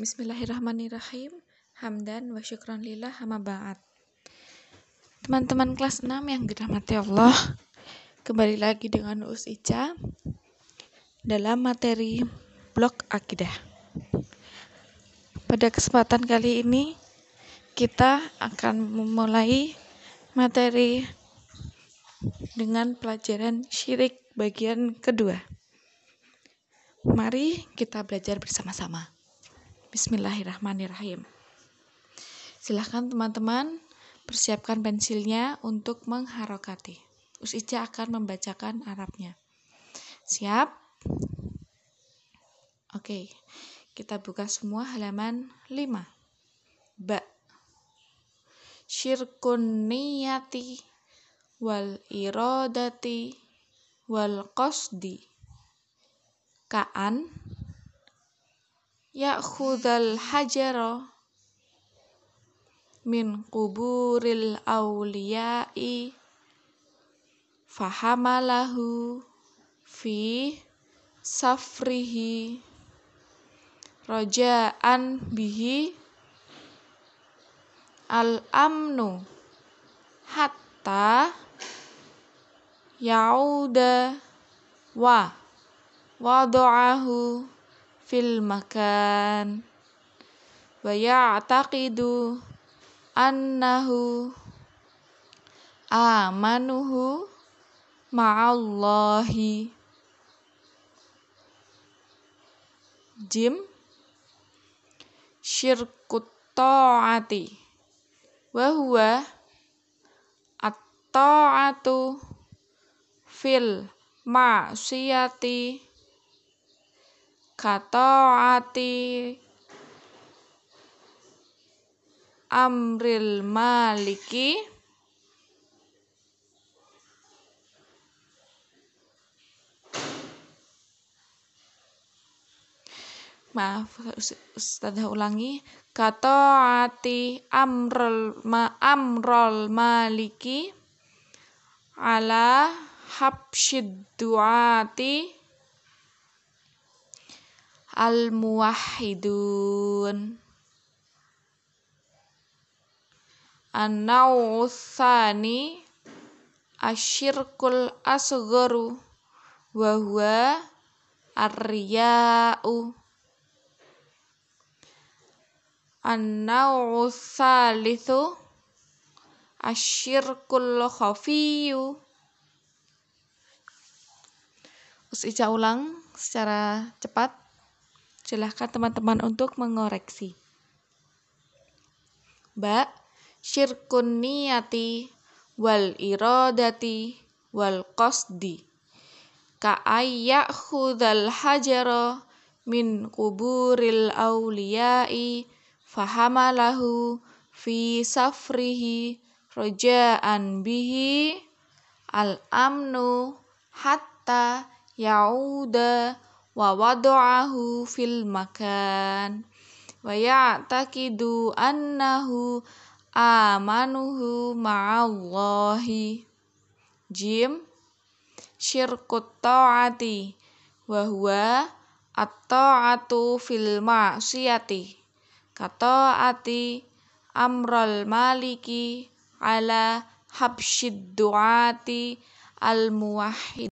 Bismillahirrahmanirrahim. Hamdan wa syukran lillah ba'at. Teman-teman kelas 6 yang dirahmati Allah, kembali lagi dengan Us Ica dalam materi blok akidah. Pada kesempatan kali ini, kita akan memulai materi dengan pelajaran syirik bagian kedua. Mari kita belajar bersama-sama. Bismillahirrahmanirrahim. Silahkan teman-teman persiapkan pensilnya untuk mengharokati. Us Ica akan membacakan Arabnya. Siap? Oke, kita buka semua halaman 5. Ba. Syirkun niyati wal iradati wal qasdi. Kaan ya'khudhal hajara min kuburil awliya'i fahamalahu fi safrihi roja'an bihi al-amnu hatta yauda wa wadu'ahu fil makan. Wa ya'taqidu annahu amanuhu ma'allahi. Jim syirkut ta'ati. Wa huwa at-ta'atu fil ma'siyati kata'ati amril maliki. Maaf Ustazah ulangi. Kata'ati amrul ma amrul maliki. Ala habsyid duati al muwahhidun an-naw'u asyirkul asgharu wa huwa ar-riya'u. An-naw'u tsalitsu asyirkul khafiyyu. Us Ica ulang secara cepat Silahkan teman-teman untuk mengoreksi. Ba, syirkun niyati wal iradati wal qasdi. khudal hajara min kuburil awliyai fahamalahu fi safrihi roja'an bihi al-amnu hatta yauda wa wada'ahu fil makan. Wa ya'taqidu annahu amanuhu ma'allahi. Jim syirkut ta'ati. Wa huwa at-ta'atu fil ma'siyati. Kata'ati amral maliki ala habsyid du'ati al muwahhid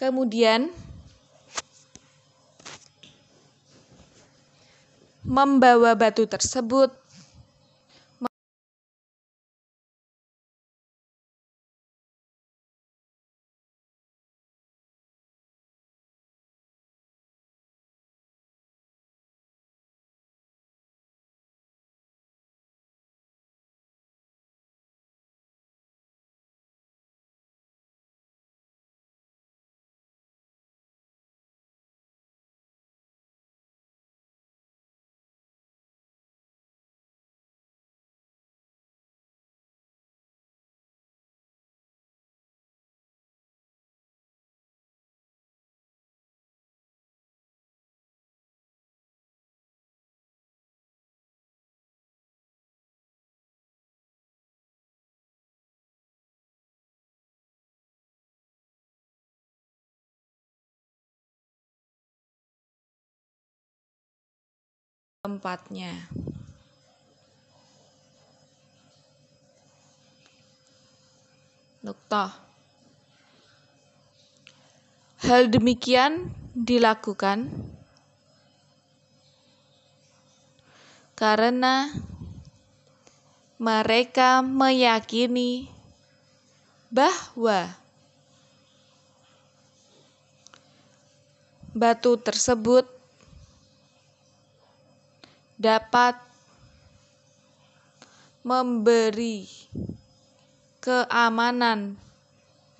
Kemudian membawa batu tersebut tempatnya. Nuktah. Hal demikian dilakukan karena mereka meyakini bahwa batu tersebut dapat memberi keamanan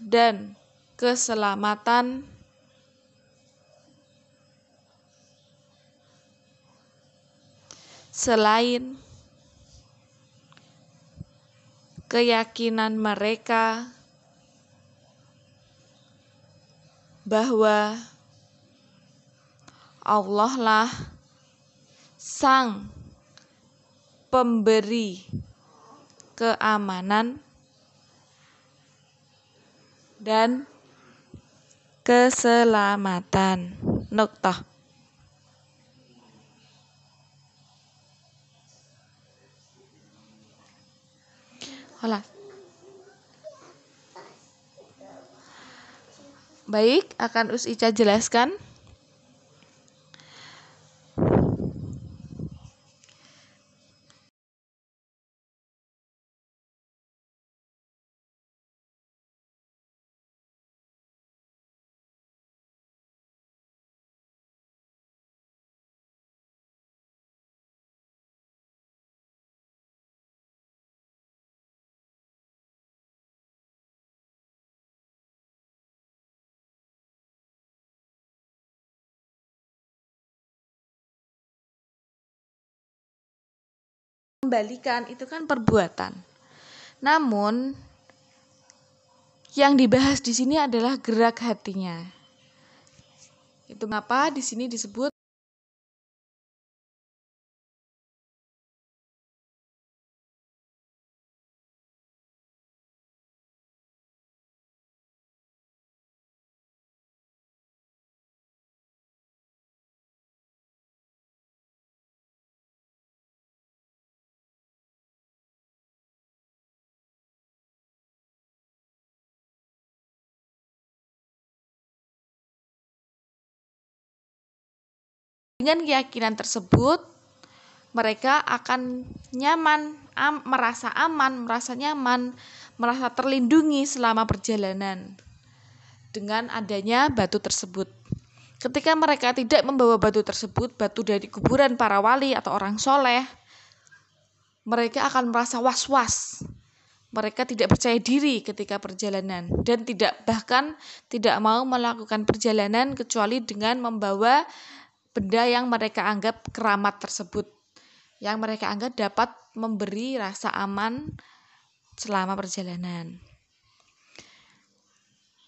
dan keselamatan. Selain keyakinan mereka bahwa Allah lah sang pemberi keamanan dan keselamatan. Nuktah. Hola. Baik, akan Us Ica jelaskan. Kembalikan itu kan perbuatan. Namun yang dibahas di sini adalah gerak hatinya. Itu mengapa di sini disebut Dengan keyakinan tersebut, mereka akan nyaman, am, merasa aman, merasa nyaman, merasa terlindungi selama perjalanan dengan adanya batu tersebut. Ketika mereka tidak membawa batu tersebut, batu dari kuburan para wali atau orang soleh, mereka akan merasa was-was. Mereka tidak percaya diri ketika perjalanan dan tidak bahkan tidak mau melakukan perjalanan kecuali dengan membawa benda yang mereka anggap keramat tersebut yang mereka anggap dapat memberi rasa aman selama perjalanan.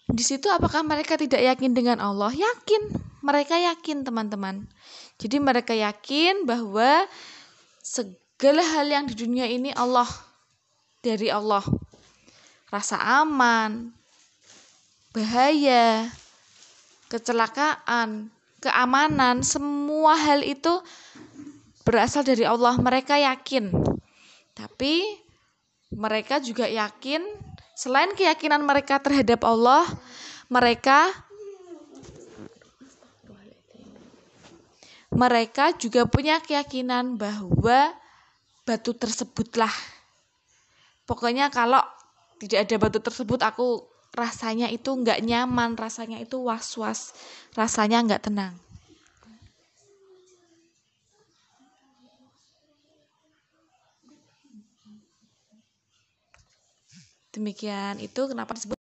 Di situ apakah mereka tidak yakin dengan Allah? Yakin. Mereka yakin, teman-teman. Jadi mereka yakin bahwa segala hal yang di dunia ini Allah dari Allah. Rasa aman, bahaya, kecelakaan, keamanan, semua hal itu berasal dari Allah. Mereka yakin. Tapi mereka juga yakin selain keyakinan mereka terhadap Allah, mereka mereka juga punya keyakinan bahwa batu tersebutlah. Pokoknya kalau tidak ada batu tersebut aku rasanya itu nggak nyaman, rasanya itu was-was, rasanya nggak tenang. Demikian itu kenapa disebut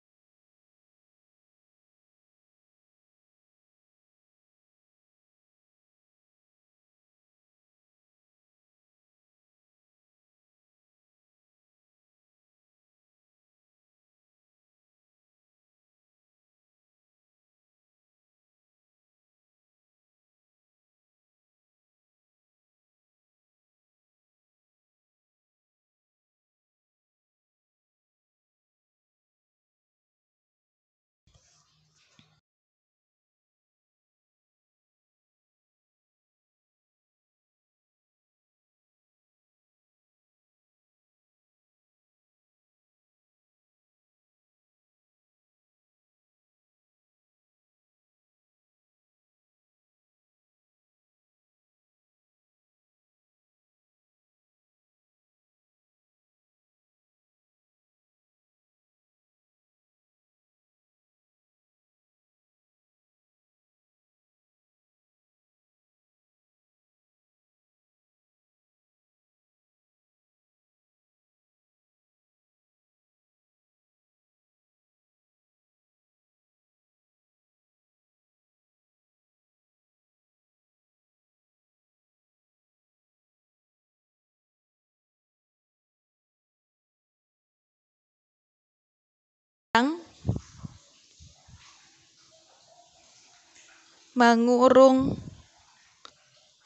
mengurung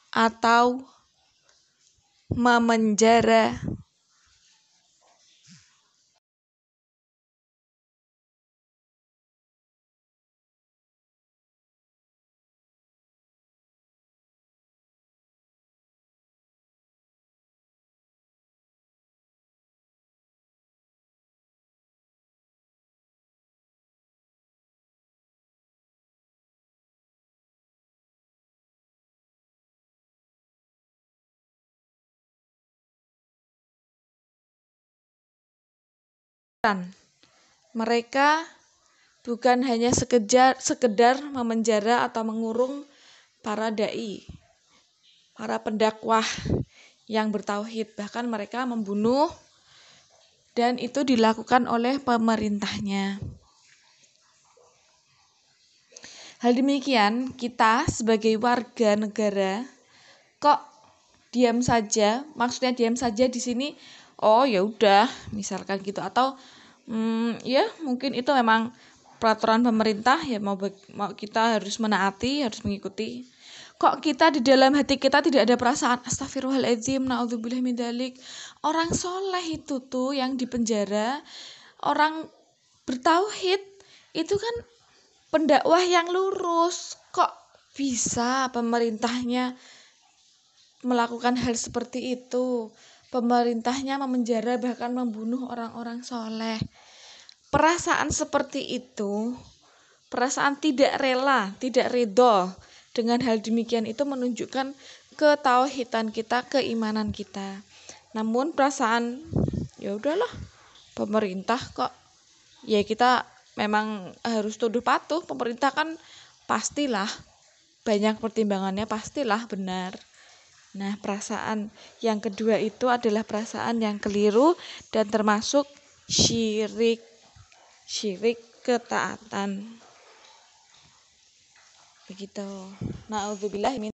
atau memenjara mereka bukan hanya sekedar, sekedar memenjara atau mengurung para dai, para pendakwah yang bertauhid, bahkan mereka membunuh dan itu dilakukan oleh pemerintahnya. Hal demikian, kita sebagai warga negara kok diam saja, maksudnya diam saja di sini? Oh ya udah misalkan gitu. Atau hmm, ya mungkin itu memang peraturan pemerintah ya mau mau kita harus menaati harus mengikuti. Kok kita di dalam hati kita tidak ada perasaan astagfirullahaladzim naudzubillah min dalik orang soleh itu tuh yang di penjara orang bertauhid itu kan pendakwah yang lurus. Kok bisa pemerintahnya melakukan hal seperti itu pemerintahnya memenjara bahkan membunuh orang-orang soleh. Perasaan seperti itu, perasaan tidak rela, tidak ridho dengan hal demikian itu menunjukkan ketauhidan kita, keimanan kita. Namun perasaan ya udahlah, pemerintah kok ya kita memang harus tuduh patuh. Pemerintah kan pastilah banyak pertimbangannya pastilah benar. Nah, perasaan yang kedua itu adalah perasaan yang keliru dan termasuk syirik. Syirik ketaatan. Begitu. Nauzubillah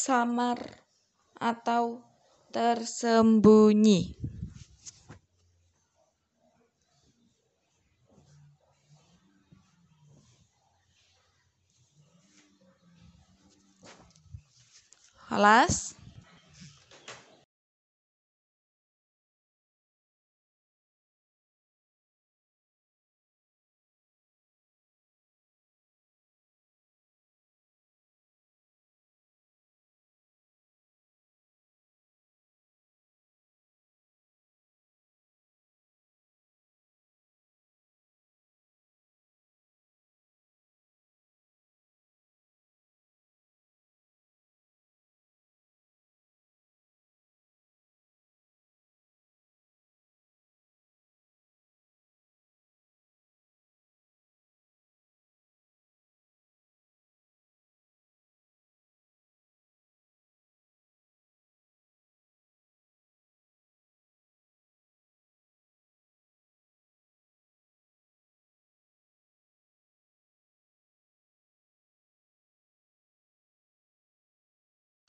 samar atau tersembunyi. Alas?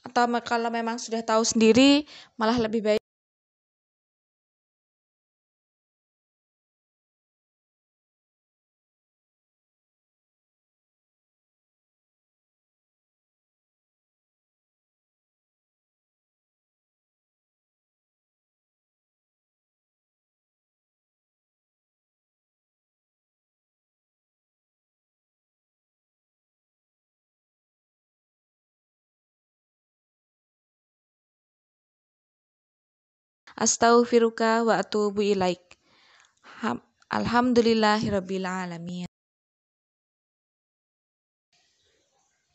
Atau kalau memang sudah tahu sendiri, malah lebih baik Astaghfiruka wa atubu ilaik. Alhamdulillahirabbil alamin.